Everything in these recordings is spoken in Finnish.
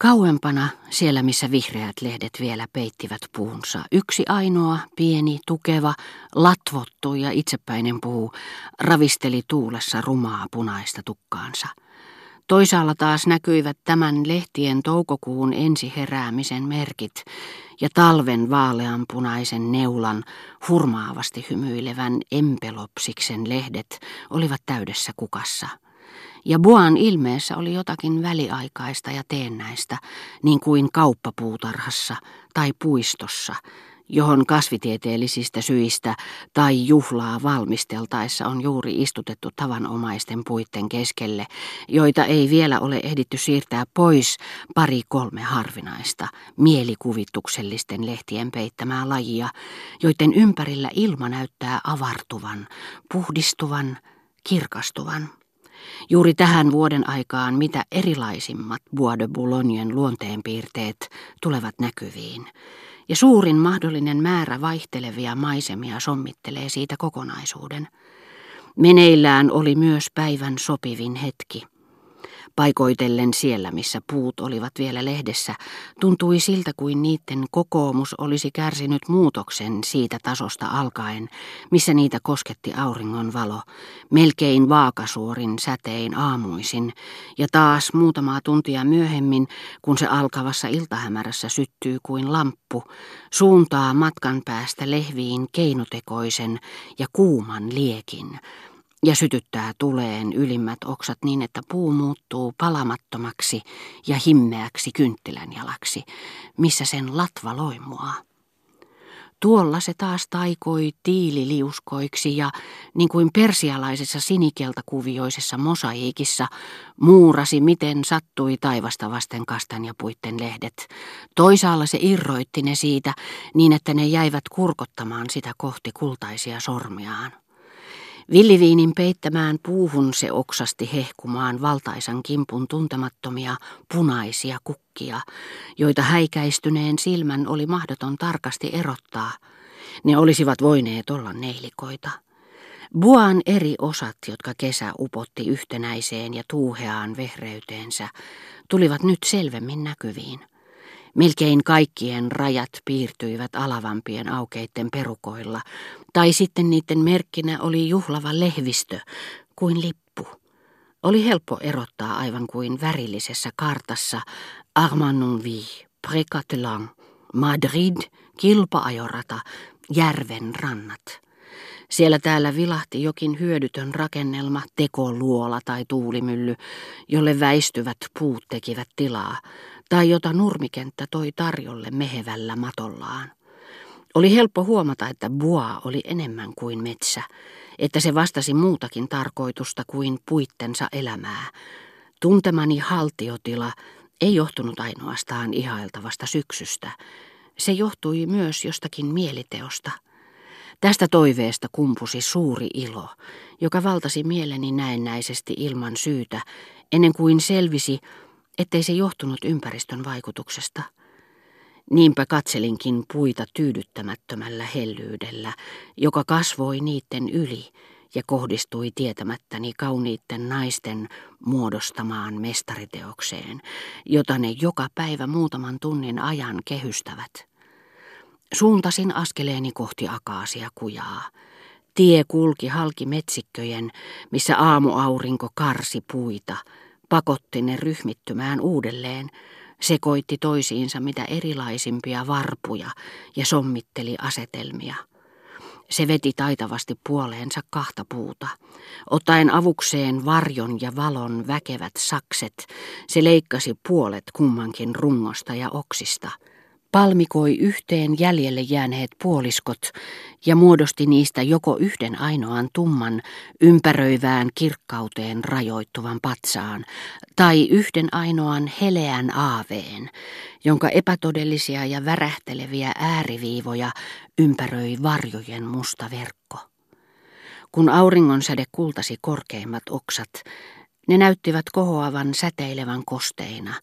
Kauempana, siellä missä vihreät lehdet vielä peittivät puunsa, yksi ainoa, pieni, tukeva, latvottu ja itsepäinen puu ravisteli tuulessa rumaa punaista tukkaansa. Toisaalla taas näkyivät tämän lehtien toukokuun ensiheräämisen merkit ja talven vaaleanpunaisen neulan hurmaavasti hymyilevän empelopsiksen lehdet olivat täydessä kukassa ja Buan ilmeessä oli jotakin väliaikaista ja teennäistä, niin kuin kauppapuutarhassa tai puistossa, johon kasvitieteellisistä syistä tai juhlaa valmisteltaessa on juuri istutettu tavanomaisten puitten keskelle, joita ei vielä ole ehditty siirtää pois pari kolme harvinaista, mielikuvituksellisten lehtien peittämää lajia, joiden ympärillä ilma näyttää avartuvan, puhdistuvan, kirkastuvan. Juuri tähän vuoden aikaan mitä erilaisimmat Bois de Boulognen luonteenpiirteet tulevat näkyviin, ja suurin mahdollinen määrä vaihtelevia maisemia sommittelee siitä kokonaisuuden. Meneillään oli myös päivän sopivin hetki – Paikoitellen siellä, missä puut olivat vielä lehdessä, tuntui siltä kuin niiden kokoomus olisi kärsinyt muutoksen siitä tasosta alkaen, missä niitä kosketti auringon valo, melkein vaakasuorin sätein aamuisin, ja taas muutamaa tuntia myöhemmin, kun se alkavassa iltahämärässä syttyy kuin lamppu, suuntaa matkan päästä lehviin keinotekoisen ja kuuman liekin, ja sytyttää tuleen ylimmät oksat niin, että puu muuttuu palamattomaksi ja himmeäksi kynttilän jalaksi, missä sen latva loimua. Tuolla se taas taikoi tiililiuskoiksi ja, niin kuin persialaisessa sinikeltakuvioisessa mosaiikissa, muurasi miten sattui taivasta vasten kastanjapuitten lehdet. Toisaalla se irroitti ne siitä niin, että ne jäivät kurkottamaan sitä kohti kultaisia sormiaan. Villiviinin peittämään puuhun se oksasti hehkumaan valtaisan kimpun tuntemattomia punaisia kukkia, joita häikäistyneen silmän oli mahdoton tarkasti erottaa. Ne olisivat voineet olla neilikoita. Buan eri osat, jotka kesä upotti yhtenäiseen ja tuuheaan vehreyteensä, tulivat nyt selvemmin näkyviin. Melkein kaikkien rajat piirtyivät alavampien aukeitten perukoilla, tai sitten niiden merkkinä oli juhlava lehvistö kuin lippu. Oli helppo erottaa aivan kuin värillisessä kartassa Armanonville, Précatelan, Madrid, kilpaajorata, järven rannat. Siellä täällä vilahti jokin hyödytön rakennelma, tekoluola tai tuulimylly, jolle väistyvät puut tekivät tilaa, tai jota nurmikenttä toi tarjolle mehevällä matollaan. Oli helppo huomata, että bua oli enemmän kuin metsä, että se vastasi muutakin tarkoitusta kuin puittensa elämää. Tuntemani haltiotila ei johtunut ainoastaan ihailtavasta syksystä. Se johtui myös jostakin mieliteosta. Tästä toiveesta kumpusi suuri ilo, joka valtasi mieleni näennäisesti ilman syytä, ennen kuin selvisi, ettei se johtunut ympäristön vaikutuksesta. Niinpä katselinkin puita tyydyttämättömällä hellyydellä, joka kasvoi niiden yli ja kohdistui tietämättäni kauniitten naisten muodostamaan mestariteokseen, jota ne joka päivä muutaman tunnin ajan kehystävät. Suuntasin askeleeni kohti akaasia kujaa. Tie kulki halki metsikköjen, missä aamuaurinko karsi puita – pakotti ne ryhmittymään uudelleen, sekoitti toisiinsa mitä erilaisimpia varpuja ja sommitteli asetelmia. Se veti taitavasti puoleensa kahta puuta. Ottaen avukseen varjon ja valon väkevät sakset, se leikkasi puolet kummankin rungosta ja oksista – palmikoi yhteen jäljelle jääneet puoliskot ja muodosti niistä joko yhden ainoan tumman, ympäröivään kirkkauteen rajoittuvan patsaan, tai yhden ainoan heleän aaveen, jonka epätodellisia ja värähteleviä ääriviivoja ympäröi varjojen musta verkko. Kun auringonsäde kultasi korkeimmat oksat, ne näyttivät kohoavan säteilevän kosteina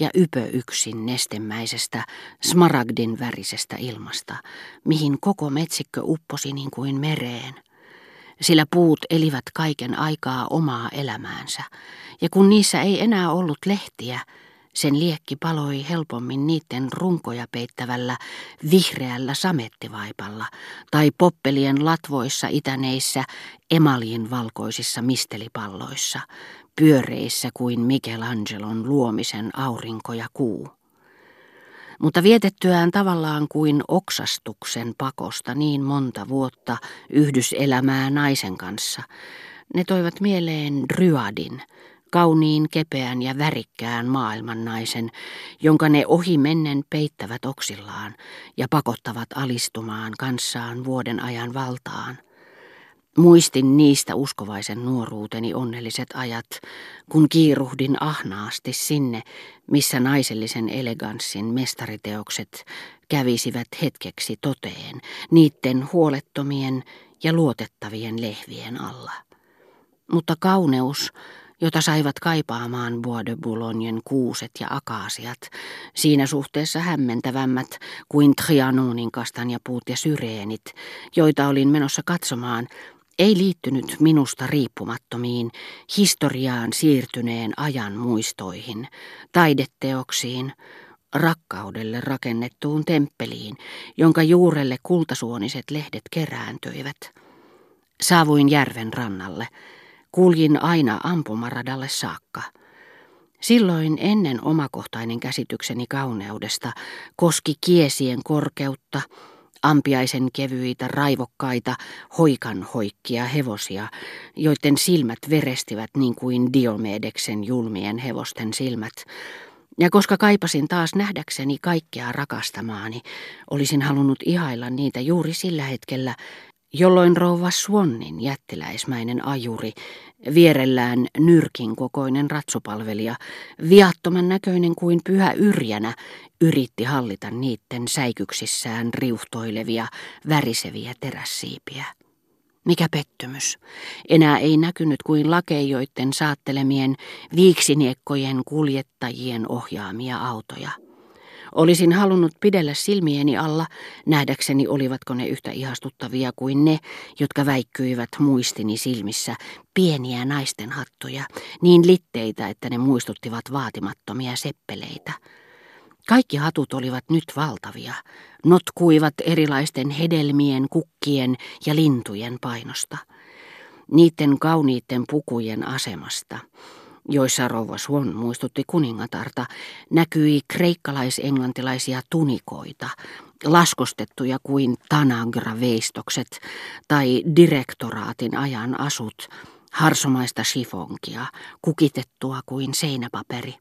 ja ypö yksin nestemäisestä, smaragdin värisestä ilmasta, mihin koko metsikkö upposi niin kuin mereen. Sillä puut elivät kaiken aikaa omaa elämäänsä, ja kun niissä ei enää ollut lehtiä, Sen liekki paloi helpommin niiden runkoja peittävällä vihreällä samettivaipalla tai poppelien latvoissa itäneissä emalin valkoisissa mistelipalloissa, pyöreissä kuin Michelangelon luomisen aurinko ja kuu. Mutta vietettyään tavallaan kuin oksastuksen pakosta niin monta vuotta yhdyselämää naisen kanssa, ne toivat mieleen Dryadin, kauniin, kepeän ja värikkään maailmannaisen, jonka ne ohi mennen peittävät oksillaan ja pakottavat alistumaan kanssaan vuoden ajan valtaan. Muistin niistä uskovaisen nuoruuteni onnelliset ajat, kun kiiruhdin ahnaasti sinne, missä naisellisen eleganssin mestariteokset kävisivät hetkeksi toteen, niiden huolettomien ja luotettavien lehvien alla. Mutta kauneus, jota saivat kaipaamaan Bois de Boulognen kuuset ja akaasiat, siinä suhteessa hämmentävämmät kuin Trianonin kastanjapuut ja syreenit, joita olin menossa katsomaan, ei liittynyt minusta riippumattomiin, historiaan siirtyneen ajan muistoihin, taideteoksiin, rakkaudelle rakennettuun temppeliin, jonka juurelle kultasuoniset lehdet kerääntyivät. Saavuin järven rannalle. Kuljin aina ampumaradalle saakka. Silloin ennen omakohtainen käsitykseni kauneudesta koski kiesien korkeutta, ampiaisen kevyitä, raivokkaita, hoikan hoikkia hevosia, joiden silmät verestivät niin kuin Diomedeksen julmien hevosten silmät. Ja koska kaipasin taas nähdäkseni kaikkea rakastamaani, olisin halunnut ihailla niitä juuri sillä hetkellä, jolloin rouva Swannin jättiläismäinen ajuri, vierellään nyrkin kokoinen ratsupalvelija, viattoman näköinen kuin pyhä yrjänä, yritti hallita niitten säikyksissään riuhtoilevia, väriseviä terässiipiä. Mikä pettymys. Enää ei näkynyt kuin lakeijoiden saattelemien viiksiniekkojen kuljettajien ohjaamia autoja. Olisin halunnut pidellä silmieni alla, nähdäkseni olivatko ne yhtä ihastuttavia kuin ne, jotka väikkyivät muistini silmissä, pieniä naisten hattuja, niin litteitä, että ne muistuttivat vaatimattomia seppeleitä. Kaikki hatut olivat nyt valtavia, notkuivat erilaisten hedelmien, kukkien ja lintujen painosta. Niiden kauniitten pukujen asemasta, joissa rouva Swan muistutti kuningatarta, näkyi kreikkalais-englantilaisia tunikoita, laskostettuja kuin Tanagra-veistokset tai direktoraatin ajan asut, harsomaista sifonkia, kukitettua kuin seinäpaperi.